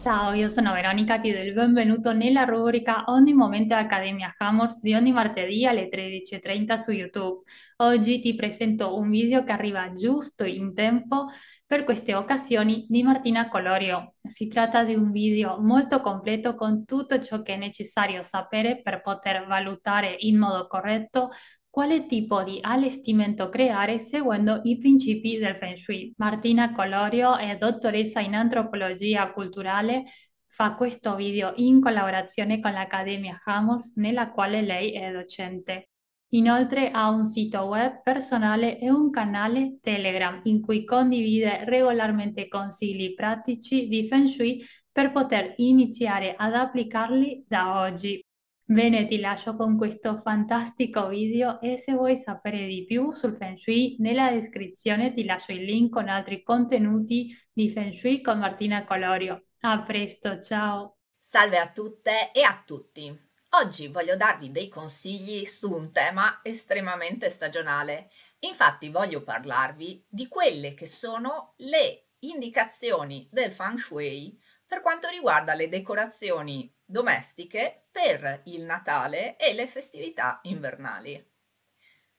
Ciao, io sono Veronica, ti do il benvenuto nella rubrica Ogni momento Accademia Hammers di ogni martedì alle 13.30 su YouTube. Oggi ti presento un video che arriva giusto in tempo per queste occasioni di Martina Colorio. Si tratta di un video molto completo con tutto ciò che è necessario sapere per poter valutare in modo corretto quale tipo di allestimento creare seguendo i principi del Feng Shui. Martina Colorio è dottoressa in antropologia culturale, fa questo video in collaborazione con l'Accademia Hammers, nella quale lei è docente. Inoltre ha un sito web personale e un canale Telegram in cui condivide regolarmente consigli pratici di Feng Shui per poter iniziare ad applicarli da oggi. Bene, ti lascio con questo fantastico video e se vuoi sapere di più sul Feng Shui, nella descrizione ti lascio il link con altri contenuti di Feng Shui con Martina Colorio. A presto, ciao! Salve a tutte e a tutti! Oggi voglio darvi dei consigli su un tema estremamente stagionale. Infatti voglio parlarvi di quelle che sono le indicazioni del Feng Shui per quanto riguarda le decorazioni domestiche per il Natale e le festività invernali.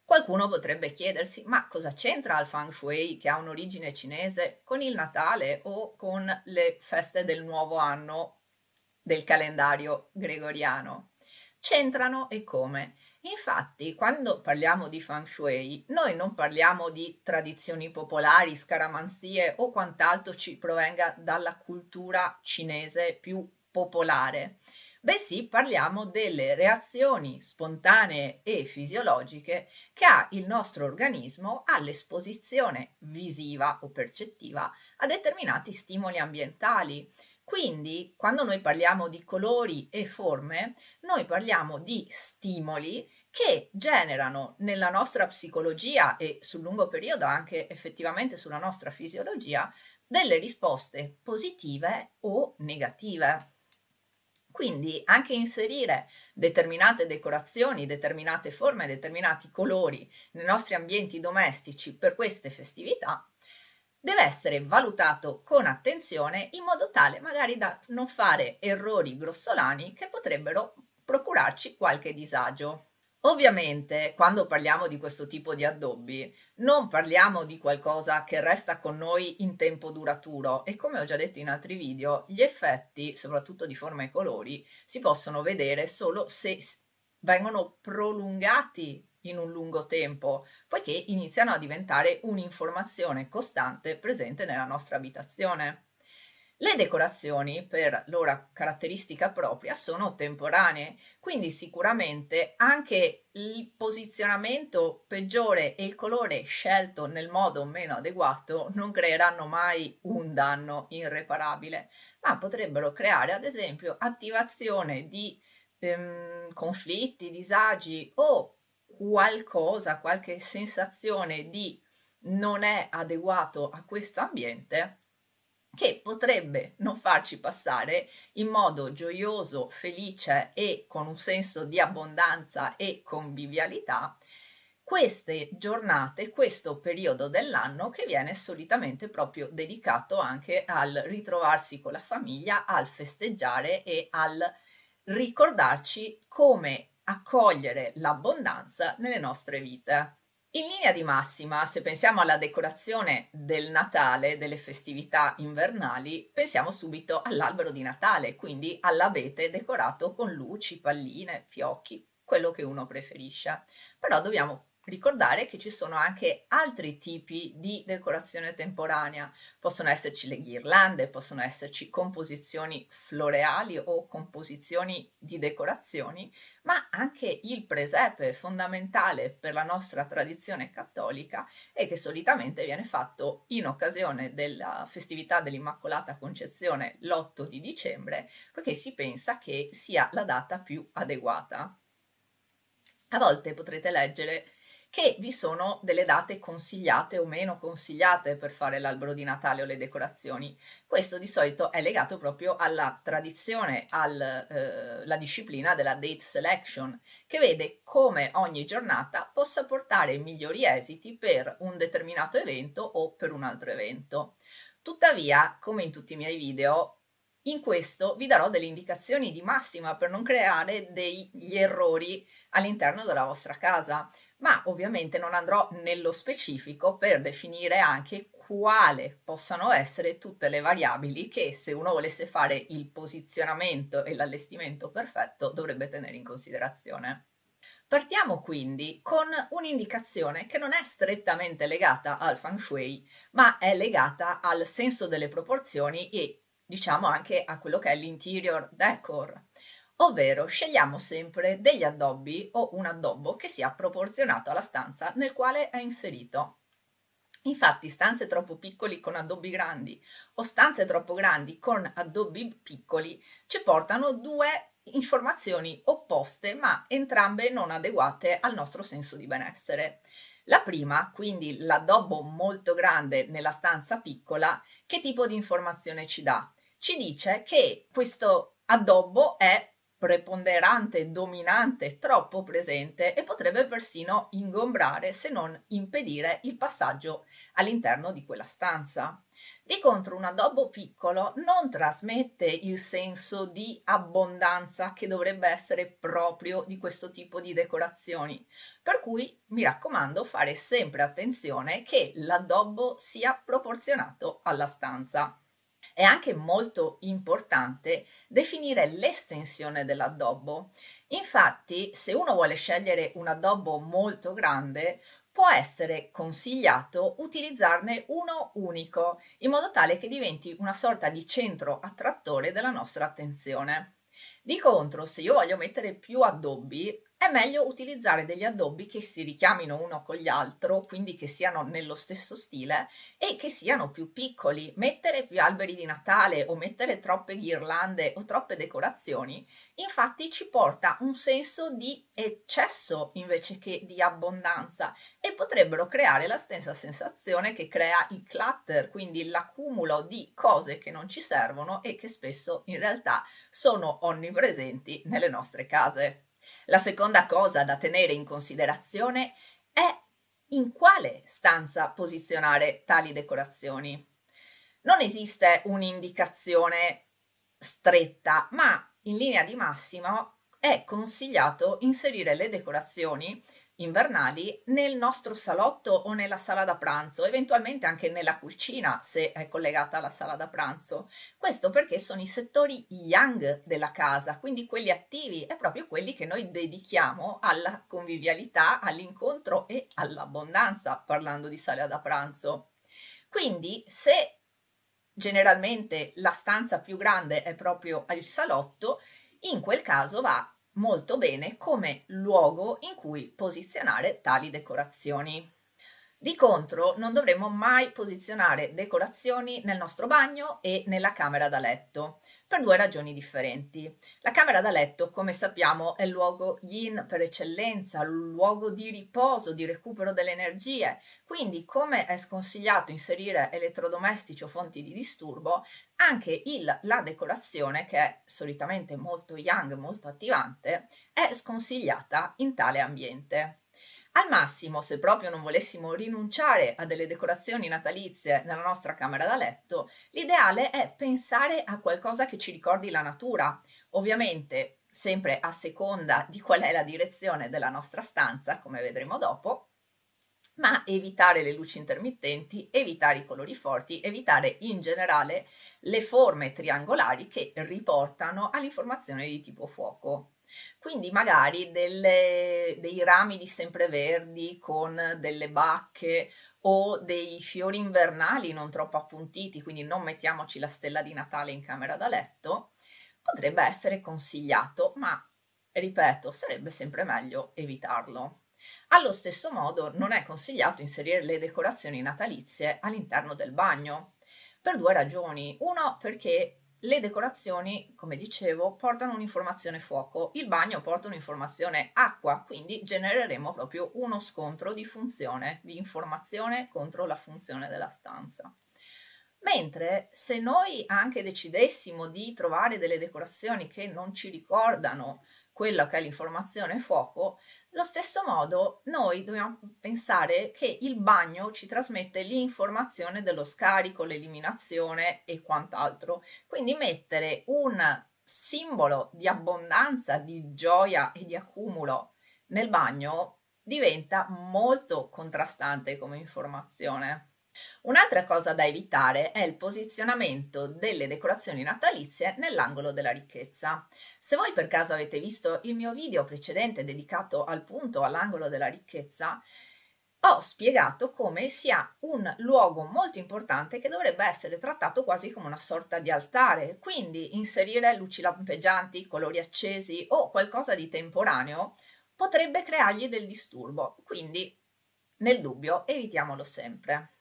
Qualcuno potrebbe chiedersi, ma cosa c'entra il Feng Shui che ha un'origine cinese con il Natale o con le feste del nuovo anno del calendario gregoriano? C'entrano e come? Infatti, quando parliamo di Feng Shui, noi non parliamo di tradizioni popolari, scaramanzie o quant'altro ci provenga dalla cultura cinese più popolare, bensì parliamo delle reazioni spontanee e fisiologiche che ha il nostro organismo all'esposizione visiva o percettiva a determinati stimoli ambientali, quindi, quando noi parliamo di colori e forme, noi parliamo di stimoli che generano nella nostra psicologia e sul lungo periodo anche effettivamente sulla nostra fisiologia delle risposte positive o negative. Quindi anche inserire determinate decorazioni, determinate forme, determinati colori nei nostri ambienti domestici per queste festività deve essere valutato con attenzione in modo tale magari da non fare errori grossolani che potrebbero procurarci qualche disagio. Ovviamente, quando parliamo di questo tipo di addobbi, non parliamo di qualcosa che resta con noi in tempo duraturo e come ho già detto in altri video, gli effetti, soprattutto di forma e colori, si possono vedere solo se vengono prolungati in un lungo tempo, poiché iniziano a diventare un'informazione costante presente nella nostra abitazione. Le decorazioni, per loro caratteristica propria, sono temporanee, quindi sicuramente anche il posizionamento peggiore e il colore scelto nel modo meno adeguato non creeranno mai un danno irreparabile, ma potrebbero creare ad esempio attivazione di ehm, conflitti, disagi o qualcosa, qualche sensazione di non è adeguato a questo ambiente che potrebbe non farci passare in modo gioioso, felice e con un senso di abbondanza e convivialità queste giornate, questo periodo dell'anno che viene solitamente proprio dedicato anche al ritrovarsi con la famiglia, al festeggiare e al ricordarci come accogliere l'abbondanza nelle nostre vite. In linea di massima, se pensiamo alla decorazione del Natale, delle festività invernali, pensiamo subito all'albero di Natale, quindi all'abete decorato con luci, palline, fiocchi, quello che uno preferisce. Però dobbiamo ricordare che ci sono anche altri tipi di decorazione temporanea. Possono esserci le ghirlande, possono esserci composizioni floreali o composizioni di decorazioni, ma anche il presepe fondamentale per la nostra tradizione cattolica e che solitamente viene fatto in occasione della festività dell'Immacolata Concezione l'8 di dicembre, perché si pensa che sia la data più adeguata. A volte potrete leggere che vi sono delle date consigliate o meno consigliate per fare l'albero di Natale o le decorazioni. Questo di solito è legato proprio alla tradizione, alla eh, disciplina della date selection, che vede come ogni giornata possa portare migliori esiti per un determinato evento o per un altro evento. Tuttavia, come in tutti i miei video, in questo vi darò delle indicazioni di massima per non creare degli errori all'interno della vostra casa, ma ovviamente non andrò nello specifico per definire anche quale possano essere tutte le variabili che se uno volesse fare il posizionamento e l'allestimento perfetto dovrebbe tenere in considerazione. Partiamo quindi con un'indicazione che non è strettamente legata al feng shui, ma è legata al senso delle proporzioni e diciamo anche a quello che è l'interior decor, ovvero scegliamo sempre degli addobbi o un addobbo che sia proporzionato alla stanza nel quale è inserito. Infatti stanze troppo piccoli con addobbi grandi o stanze troppo grandi con addobbi piccoli ci portano due informazioni opposte ma entrambe non adeguate al nostro senso di benessere. La prima, quindi l'addobbo molto grande nella stanza piccola, che tipo di informazione ci dà? ci dice che questo addobbo è preponderante, dominante, troppo presente e potrebbe persino ingombrare, se non impedire, il passaggio all'interno di quella stanza. Di contro, un addobbo piccolo non trasmette il senso di abbondanza che dovrebbe essere proprio di questo tipo di decorazioni. Per cui mi raccomando fare sempre attenzione che l'addobbo sia proporzionato alla stanza. È anche molto importante definire l'estensione dell'addobbo. Infatti, se uno vuole scegliere un addobbo molto grande, può essere consigliato utilizzarne uno unico, in modo tale che diventi una sorta di centro attrattore della nostra attenzione. Di contro, se io voglio mettere più addobbi, è meglio utilizzare degli addobbi che si richiamino uno con gli altri, quindi che siano nello stesso stile e che siano più piccoli. Mettere più alberi di Natale o mettere troppe ghirlande o troppe decorazioni, infatti ci porta un senso di eccesso invece che di abbondanza e potrebbero creare la stessa sensazione che crea il clutter, quindi l'accumulo di cose che non ci servono e che spesso in realtà sono onnipresenti nelle nostre case. La seconda cosa da tenere in considerazione è in quale stanza posizionare tali decorazioni. Non esiste un'indicazione stretta, ma in linea di massima è consigliato inserire le decorazioni invernali nel nostro salotto o nella sala da pranzo, eventualmente anche nella cucina se è collegata alla sala da pranzo. Questo perché sono i settori yang della casa, quindi quelli attivi e proprio quelli che noi dedichiamo alla convivialità, all'incontro e all'abbondanza, parlando di sala da pranzo. Quindi se generalmente la stanza più grande è proprio il salotto, in quel caso va molto bene come luogo in cui posizionare tali decorazioni. Di contro, non dovremmo mai posizionare decorazioni nel nostro bagno e nella camera da letto, per due ragioni differenti. La camera da letto, come sappiamo, è il luogo yin per eccellenza, luogo di riposo, di recupero delle energie. Quindi, come è sconsigliato inserire elettrodomestici o fonti di disturbo, anche il, la decorazione, che è solitamente molto yang, molto attivante, è sconsigliata in tale ambiente. Al massimo, se proprio non volessimo rinunciare a delle decorazioni natalizie nella nostra camera da letto, l'ideale è pensare a qualcosa che ci ricordi la natura. Ovviamente, sempre a seconda di qual è la direzione della nostra stanza, come vedremo dopo, ma evitare le luci intermittenti, evitare i colori forti, evitare in generale le forme triangolari che riportano all'informazione di tipo fuoco. Quindi magari delle, dei rami di sempreverdi con delle bacche o dei fiori invernali non troppo appuntiti, quindi non mettiamoci la stella di Natale in camera da letto, potrebbe essere consigliato, ma ripeto, sarebbe sempre meglio evitarlo. Allo stesso modo non è consigliato inserire le decorazioni natalizie all'interno del bagno, per due ragioni. Uno perché le decorazioni, come dicevo, portano un'informazione fuoco, il bagno porta un'informazione acqua, quindi genereremo proprio uno scontro di funzione, di informazione contro la funzione della stanza. Mentre se noi anche decidessimo di trovare delle decorazioni che non ci ricordano quello che è l'informazione fuoco, lo stesso modo noi dobbiamo pensare che il bagno ci trasmette l'informazione dello scarico, l'eliminazione e quant'altro. Quindi mettere un simbolo di abbondanza, di gioia e di accumulo nel bagno diventa molto contrastante come informazione. Un'altra cosa da evitare è il posizionamento delle decorazioni natalizie nell'angolo della ricchezza. Se voi per caso avete visto il mio video precedente dedicato al punto all'angolo della ricchezza, ho spiegato come sia un luogo molto importante che dovrebbe essere trattato quasi come una sorta di altare, quindi inserire luci lampeggianti, colori accesi o qualcosa di temporaneo potrebbe creargli del disturbo, quindi nel dubbio evitiamolo sempre.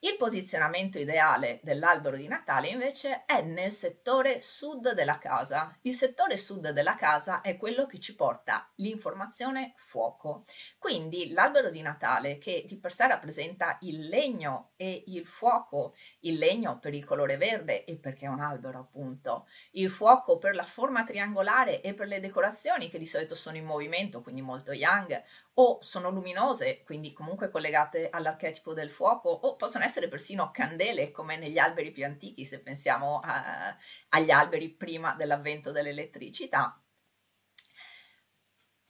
Il posizionamento ideale dell'albero di Natale invece è nel settore sud della casa. Il settore sud della casa è quello che ci porta l'informazione fuoco. Quindi l'albero di Natale che di per sé rappresenta il legno e il fuoco, il legno per il colore verde e perché è un albero appunto, il fuoco per la forma triangolare e per le decorazioni che di solito sono in movimento, quindi molto yang, o sono luminose, quindi comunque collegate all'archetipo del fuoco, o possono essere persino candele, come negli alberi più antichi, se pensiamo a, agli alberi prima dell'avvento dell'elettricità,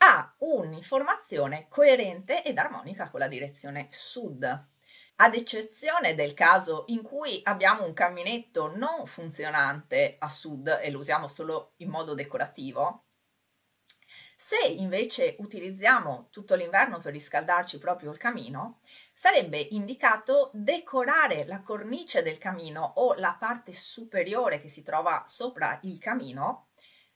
ha un'informazione coerente ed armonica con la direzione sud. Ad eccezione del caso in cui abbiamo un caminetto non funzionante a sud e lo usiamo solo in modo decorativo, se invece utilizziamo tutto l'inverno per riscaldarci proprio il camino, sarebbe indicato decorare la cornice del camino o la parte superiore che si trova sopra il camino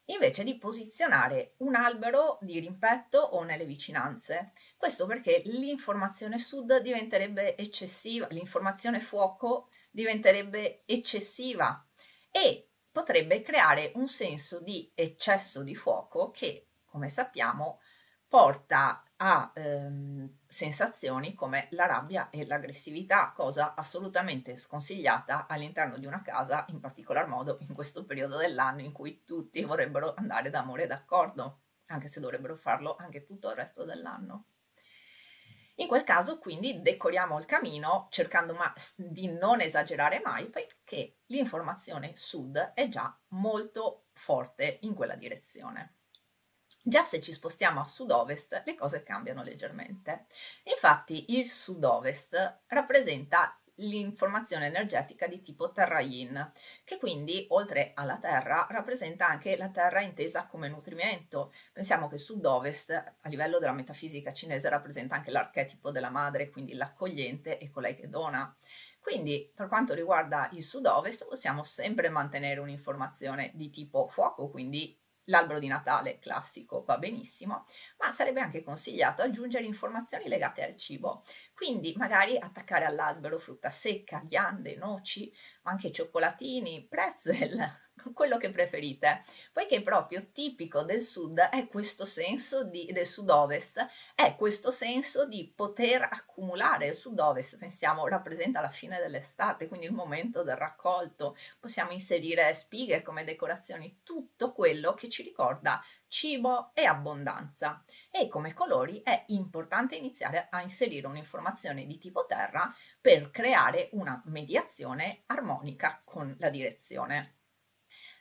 invece di posizionare un albero di rimpetto o nelle vicinanze. Questo perché l'informazione sud diventerebbe eccessiva, l'informazione fuoco diventerebbe eccessiva e potrebbe creare un senso di eccesso di fuoco che come sappiamo, porta a ehm, sensazioni come la rabbia e l'aggressività, cosa assolutamente sconsigliata all'interno di una casa, in particolar modo in questo periodo dell'anno in cui tutti vorrebbero andare d'amore e d'accordo, anche se dovrebbero farlo anche tutto il resto dell'anno. In quel caso quindi decoriamo il camino cercando ma- di non esagerare mai perché l'informazione sud è già molto forte in quella direzione. Già se ci spostiamo a sud-ovest le cose cambiano leggermente. Infatti il sud-ovest rappresenta l'informazione energetica di tipo terra-yin, che quindi oltre alla terra rappresenta anche la terra intesa come nutrimento. Pensiamo che sud-ovest a livello della metafisica cinese rappresenta anche l'archetipo della madre, quindi l'accogliente e colei che dona. Quindi per quanto riguarda il sud-ovest possiamo sempre mantenere un'informazione di tipo fuoco, quindi L'albero di Natale classico va benissimo, ma sarebbe anche consigliato aggiungere informazioni legate al cibo, quindi magari attaccare all'albero frutta secca, ghiande, noci, o anche cioccolatini, pretzel, quello che preferite, poiché proprio tipico del sud è questo senso di, del sud-ovest, è questo senso di poter accumulare il sud-ovest, pensiamo, rappresenta la fine dell'estate, quindi il momento del raccolto, possiamo inserire spighe come decorazioni, tutto quello che ci ricorda cibo e abbondanza. E come colori è importante iniziare a inserire un'informazione di tipo terra per creare una mediazione armonica con la direzione.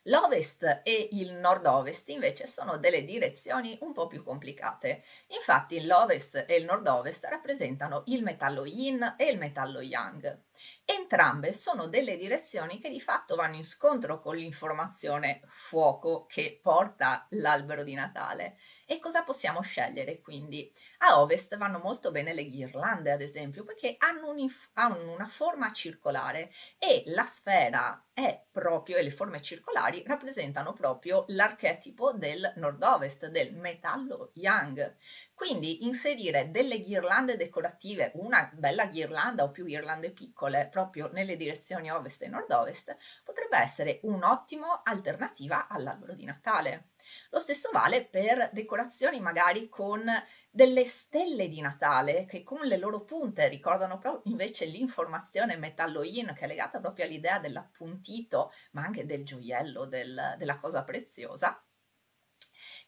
L'ovest e il nord-ovest invece sono delle direzioni un po' più complicate. Infatti l'ovest e il nord-ovest rappresentano il metallo yin e il metallo yang. Entrambe sono delle direzioni che di fatto vanno in scontro con l'informazione fuoco che porta l'albero di Natale. E cosa possiamo scegliere quindi? A ovest vanno molto bene le ghirlande, ad esempio, perché hanno, hanno una forma circolare e la sfera è proprio, e le forme circolari rappresentano proprio l'archetipo del nord-ovest, del metallo yang. Quindi inserire delle ghirlande decorative, una bella ghirlanda o più ghirlande piccole proprio nelle direzioni ovest e nord-ovest, potrebbe essere un'ottima alternativa all'albero di Natale. Lo stesso vale per decorazioni magari con delle stelle di Natale che con le loro punte ricordano proprio invece l'informazione metallo-in che è legata proprio all'idea dell'appuntito ma anche del gioiello, del, della cosa preziosa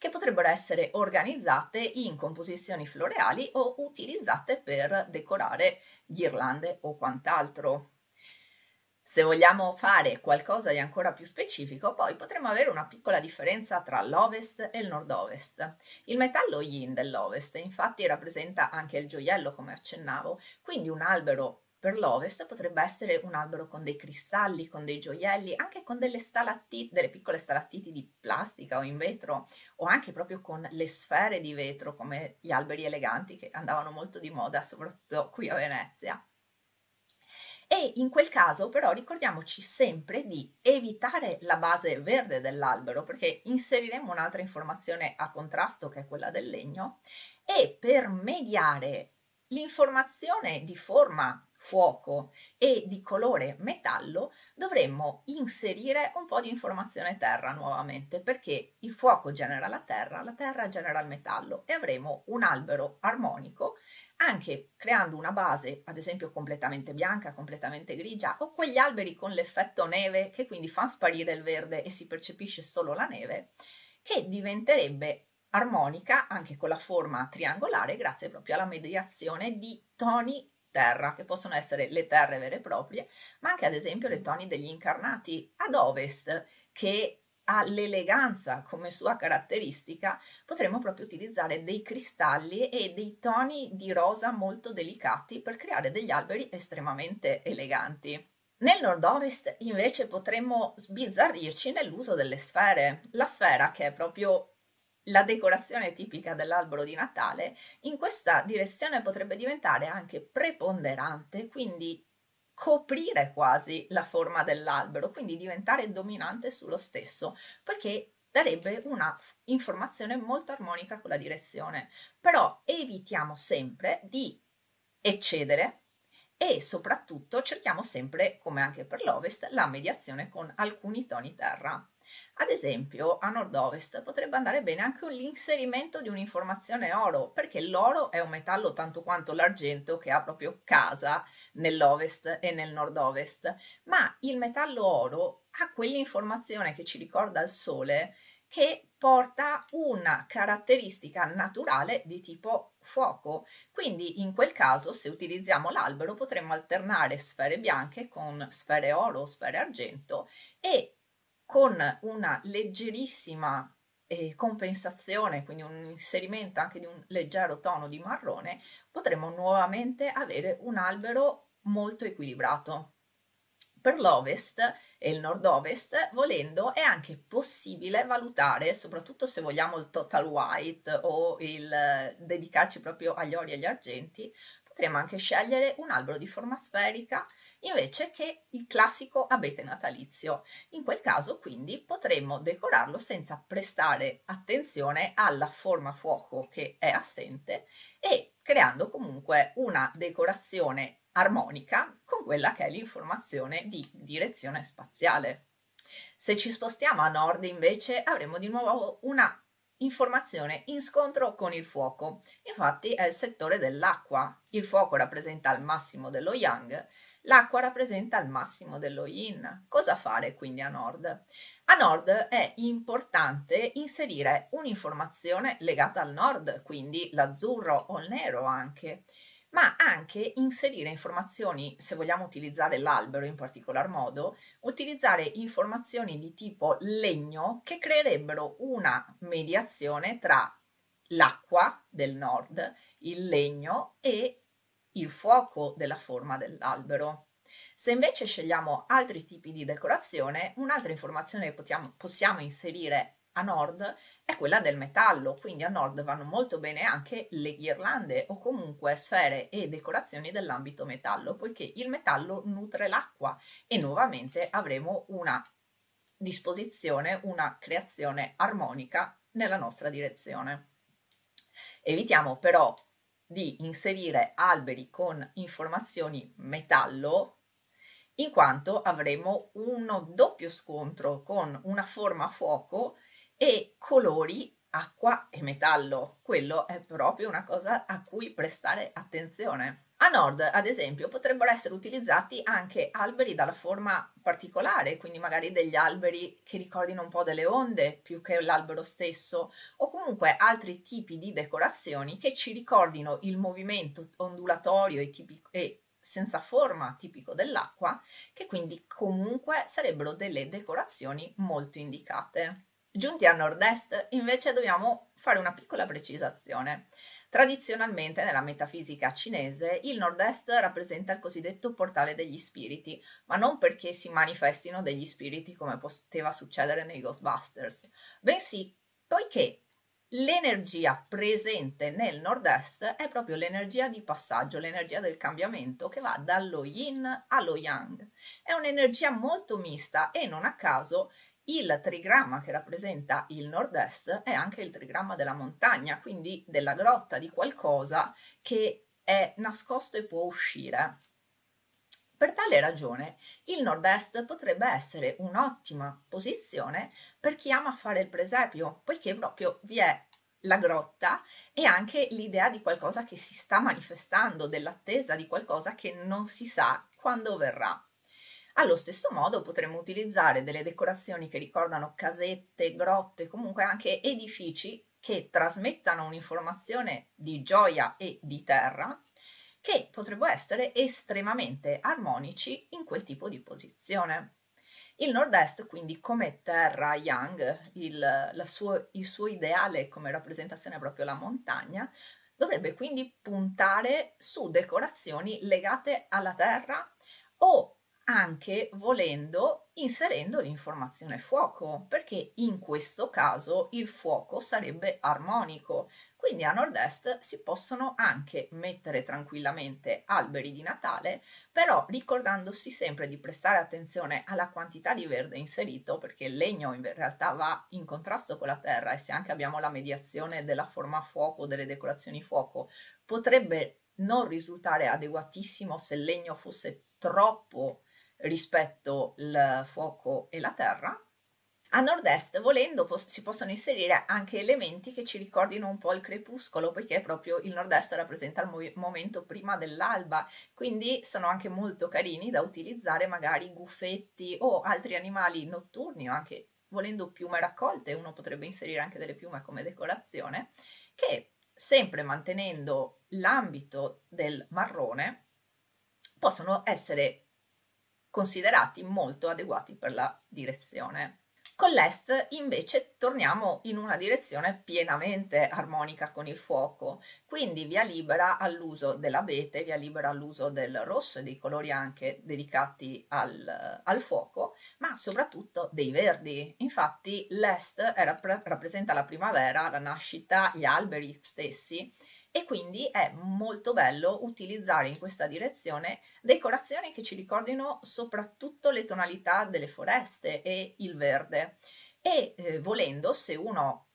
che potrebbero essere organizzate in composizioni floreali o utilizzate per decorare ghirlande o quant'altro. Se vogliamo fare qualcosa di ancora più specifico, poi potremmo avere una piccola differenza tra l'ovest e il nord-ovest. Il metallo yin dell'ovest infatti rappresenta anche il gioiello, come accennavo, quindi un albero per l'ovest potrebbe essere un albero con dei cristalli, con dei gioielli, anche con delle stalattiti, delle piccole stalattiti di plastica o in vetro, o anche proprio con le sfere di vetro, come gli alberi eleganti che andavano molto di moda, soprattutto qui a Venezia. E in quel caso però ricordiamoci sempre di evitare la base verde dell'albero perché inseriremo un'altra informazione a contrasto che è quella del legno e per mediare l'informazione di forma fuoco e di colore metallo, dovremmo inserire un po' di informazione terra nuovamente, perché il fuoco genera la terra, la terra genera il metallo e avremo un albero armonico, anche creando una base, ad esempio, completamente bianca, completamente grigia, o quegli alberi con l'effetto neve che quindi fanno sparire il verde e si percepisce solo la neve, che diventerebbe armonica anche con la forma triangolare grazie proprio alla mediazione di toni terra, che possono essere le terre vere e proprie, ma anche ad esempio le toni degli incarnati ad ovest, che ha l'eleganza come sua caratteristica, potremmo proprio utilizzare dei cristalli e dei toni di rosa molto delicati per creare degli alberi estremamente eleganti. Nel nord-ovest invece potremmo sbizzarrirci nell'uso delle sfere. La sfera, che è proprio la decorazione tipica dell'albero di Natale, in questa direzione potrebbe diventare anche preponderante, quindi coprire quasi la forma dell'albero, quindi diventare dominante sullo stesso, poiché darebbe una informazione molto armonica con la direzione. Però evitiamo sempre di eccedere e soprattutto cerchiamo sempre, come anche per l'ovest, la mediazione con alcuni toni terra. Ad esempio, a nord-ovest potrebbe andare bene anche l'inserimento di un'informazione oro, perché l'oro è un metallo tanto quanto l'argento che ha proprio casa nell'ovest e nel nord-ovest, ma il metallo oro ha quell'informazione che ci ricorda il sole che porta una caratteristica naturale di tipo fuoco. Quindi in quel caso, se utilizziamo l'albero, potremmo alternare sfere bianche con sfere oro o sfere argento e con una leggerissima eh, compensazione, quindi un inserimento anche di un leggero tono di marrone, potremo nuovamente avere un albero molto equilibrato. Per l'ovest e il nord-ovest, volendo, è anche possibile valutare, soprattutto se vogliamo il total white o il eh, dedicarci proprio agli ori e agli argenti, potremmo anche scegliere un albero di forma sferica invece che il classico abete natalizio. In quel caso quindi potremmo decorarlo senza prestare attenzione alla forma fuoco che è assente e creando comunque una decorazione armonica con quella che è l'informazione di direzione spaziale. Se ci spostiamo a nord invece avremo di nuovo una informazione in scontro con il fuoco. Infatti è il settore dell'acqua. Il fuoco rappresenta il massimo dello yang, l'acqua rappresenta il massimo dello yin. Cosa fare quindi a nord? A nord è importante inserire un'informazione legata al nord, quindi l'azzurro o il nero anche ma anche inserire informazioni, se vogliamo utilizzare l'albero in particolar modo, utilizzare informazioni di tipo legno che creerebbero una mediazione tra l'acqua del nord, il legno e il fuoco della forma dell'albero. Se invece scegliamo altri tipi di decorazione, un'altra informazione che possiamo, inserire a nord è quella del metallo, quindi a nord vanno molto bene anche le ghirlande o comunque sfere e decorazioni dell'ambito metallo, poiché il metallo nutre l'acqua e nuovamente avremo una disposizione, una creazione armonica nella nostra direzione. Evitiamo però di inserire alberi con informazioni metallo in quanto avremo un doppio scontro con una forma a fuoco e colori acqua e metallo. Quello è proprio una cosa a cui prestare attenzione. A nord, ad esempio, potrebbero essere utilizzati anche alberi dalla forma particolare, quindi magari degli alberi che ricordino un po' delle onde più che l'albero stesso, o comunque altri tipi di decorazioni che ci ricordino il movimento ondulatorio e, tipico, e senza forma tipico dell'acqua, che quindi comunque sarebbero delle decorazioni molto indicate. Giunti a nord-est, invece, dobbiamo fare una piccola precisazione. Tradizionalmente nella metafisica cinese il nord-est rappresenta il cosiddetto portale degli spiriti, ma non perché si manifestino degli spiriti come poteva succedere nei Ghostbusters, bensì poiché l'energia presente nel nord-est è proprio l'energia di passaggio, l'energia del cambiamento che va dallo yin allo yang. È un'energia molto mista e non a caso il trigramma che rappresenta il nord-est è anche il trigramma della montagna, quindi della grotta, di qualcosa che è nascosto e può uscire. Per tale ragione il nord-est potrebbe essere un'ottima posizione per chi ama fare il presepio, poiché proprio vi è la grotta e anche l'idea di qualcosa che si sta manifestando, dell'attesa di qualcosa che non si sa quando verrà. Allo stesso modo potremmo utilizzare delle decorazioni che ricordano casette, grotte, comunque anche edifici che trasmettano un'informazione di gioia e di terra che potrebbero essere estremamente armonici in quel tipo di posizione. Il nord-est, quindi come terra Yang, il, suo, il suo ideale come rappresentazione è proprio la montagna, dovrebbe quindi puntare su decorazioni legate alla terra o anche volendo inserendo l'informazione fuoco, perché in questo caso il fuoco sarebbe armonico. Quindi a nord-est si possono anche mettere tranquillamente alberi di Natale, però ricordandosi sempre di prestare attenzione alla quantità di verde inserito, perché il legno in realtà va in contrasto con la terra e se anche abbiamo la mediazione della forma fuoco, delle decorazioni fuoco, potrebbe non risultare adeguatissimo se il legno fosse troppo rispetto il fuoco e la terra. A nord-est, volendo, pos- si possono inserire anche elementi che ci ricordino un po' il crepuscolo, poiché proprio il nord-est rappresenta il mo- momento prima dell'alba, quindi sono anche molto carini da utilizzare magari guffetti o altri animali notturni o anche volendo piume raccolte, uno potrebbe inserire anche delle piume come decorazione, che sempre mantenendo l'ambito del marrone possono essere considerati molto adeguati per la direzione. Con l'est invece torniamo in una direzione pienamente armonica con il fuoco, quindi via libera all'uso dell'abete, via libera all'uso del rosso e dei colori anche dedicati al, al fuoco, ma soprattutto dei verdi. Infatti l'est rappresenta la primavera, la nascita, gli alberi stessi e quindi è molto bello utilizzare in questa direzione decorazioni che ci ricordino soprattutto le tonalità delle foreste e il verde. E eh, volendo, se uno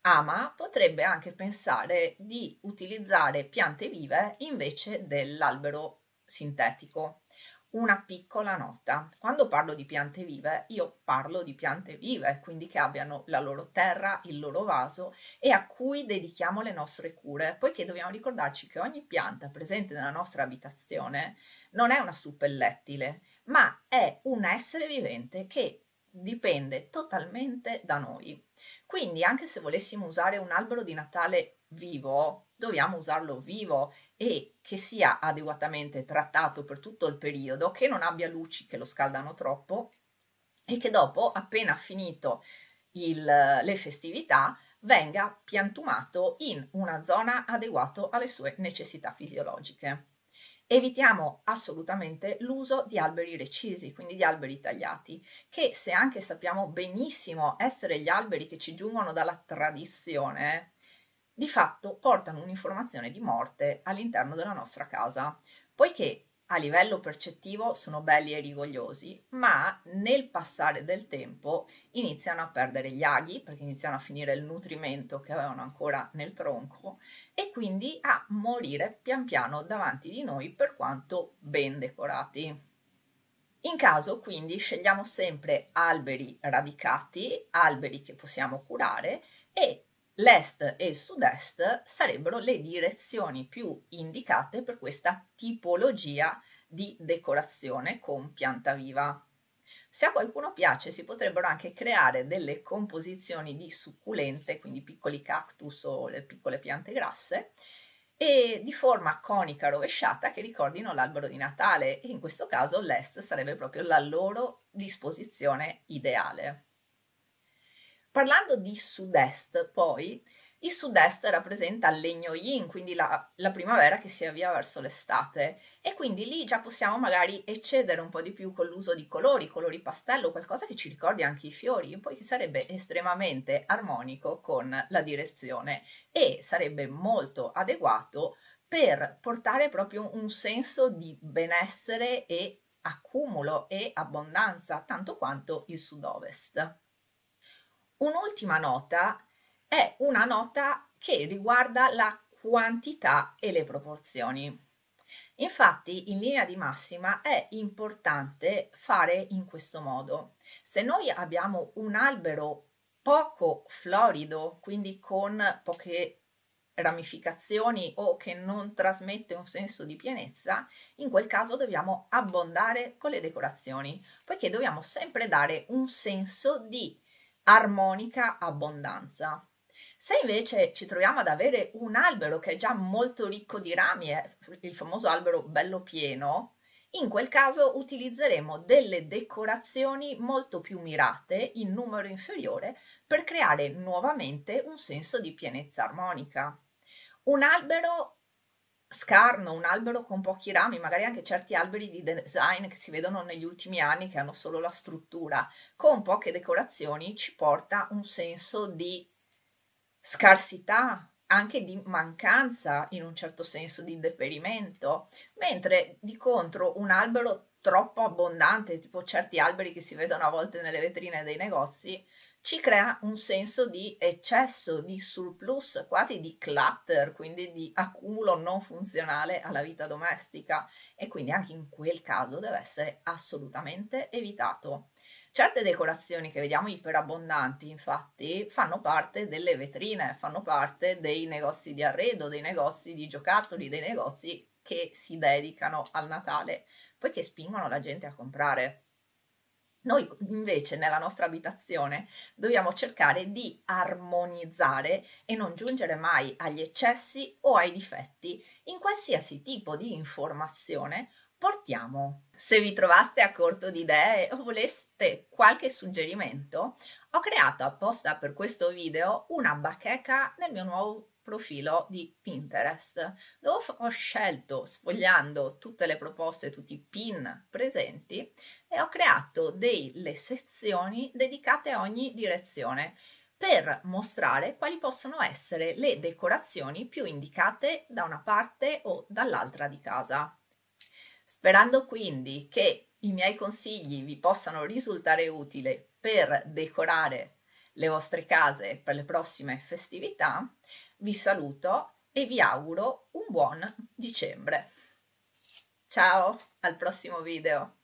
ama, potrebbe anche pensare di utilizzare piante vive invece dell'albero sintetico una piccola nota. Quando parlo di piante vive, io parlo di piante vive, quindi che abbiano la loro terra, il loro vaso e a cui dedichiamo le nostre cure, poiché dobbiamo ricordarci che ogni pianta presente nella nostra abitazione non è una suppellettile, ma è un essere vivente che dipende totalmente da noi. Quindi anche se volessimo usare un albero di Natale vivo, dobbiamo usarlo vivo e che sia adeguatamente trattato per tutto il periodo, che non abbia luci che lo scaldano troppo e che dopo, appena finito il, le festività, venga piantumato in una zona adeguata alle sue necessità fisiologiche. Evitiamo assolutamente l'uso di alberi recisi, quindi di alberi tagliati, che se anche sappiamo benissimo essere gli alberi che ci giungono dalla tradizione, di fatto portano un'informazione di morte all'interno della nostra casa, poiché a livello percettivo sono belli e rigogliosi, ma nel passare del tempo iniziano a perdere gli aghi perché iniziano a finire il nutrimento che avevano ancora nel tronco e quindi a morire pian piano davanti di noi per quanto ben decorati. In caso quindi scegliamo sempre alberi radicati, alberi che possiamo curare e l'est e il sud-est sarebbero le direzioni più indicate per questa tipologia di decorazione con pianta viva. Se a qualcuno piace si potrebbero anche creare delle composizioni di succulenze, quindi piccoli cactus o le piccole piante grasse, e di forma conica rovesciata che ricordino l'albero di Natale e in questo caso l'est sarebbe proprio la loro disposizione ideale. Parlando di sud-est, poi, il sud-est rappresenta il legno yin, quindi la, la, primavera che si avvia verso l'estate e quindi lì già possiamo magari eccedere un po' di più con l'uso di colori, colori pastello, qualcosa che ci ricordi anche i fiori, poi che sarebbe estremamente armonico con la direzione e sarebbe molto adeguato per portare proprio un senso di benessere e accumulo e abbondanza, tanto quanto il sud-ovest. Un'ultima nota è una nota che riguarda la quantità e le proporzioni. Infatti, in linea di massima è importante fare in questo modo. Se noi abbiamo un albero poco florido, quindi con poche ramificazioni o che non trasmette un senso di pienezza, in quel caso dobbiamo abbondare con le decorazioni, poiché dobbiamo sempre dare un senso di armonica abbondanza. Se invece ci troviamo ad avere un albero che è già molto ricco di rami, il famoso albero bello pieno, in quel caso utilizzeremo delle decorazioni molto più mirate in numero inferiore per creare nuovamente un senso di pienezza armonica. Un albero scarno, un albero con pochi rami, magari anche certi alberi di design che si vedono negli ultimi anni che hanno solo la struttura, con poche decorazioni ci porta un senso di scarsità, anche di mancanza in un certo senso di deperimento, mentre di contro un albero troppo abbondante, tipo certi alberi che si vedono a volte nelle vetrine dei negozi, ci crea un senso di eccesso, di surplus, quasi di clutter, quindi di accumulo non funzionale alla vita domestica e quindi anche in quel caso deve essere assolutamente evitato. Certe decorazioni che vediamo iperabbondanti, infatti, fanno parte delle vetrine, fanno parte dei negozi di arredo, dei negozi di giocattoli, dei negozi che si dedicano al Natale, poiché spingono la gente a comprare. Noi invece nella nostra abitazione dobbiamo cercare di armonizzare e non giungere mai agli eccessi o ai difetti in qualsiasi tipo di informazione portiamo. Se vi trovaste a corto di idee o voleste qualche suggerimento, ho creato apposta per questo video una bacheca nel mio nuovo profilo di Pinterest, dove ho scelto, sfogliando tutte le proposte, tutti i pin presenti, e ho creato delle sezioni dedicate a ogni direzione per mostrare quali possono essere le decorazioni più indicate da una parte o dall'altra di casa. Sperando quindi che i miei consigli vi possano risultare utili per decorare le vostre case per le prossime festività, vi saluto e vi auguro un buon dicembre. Ciao, al prossimo video!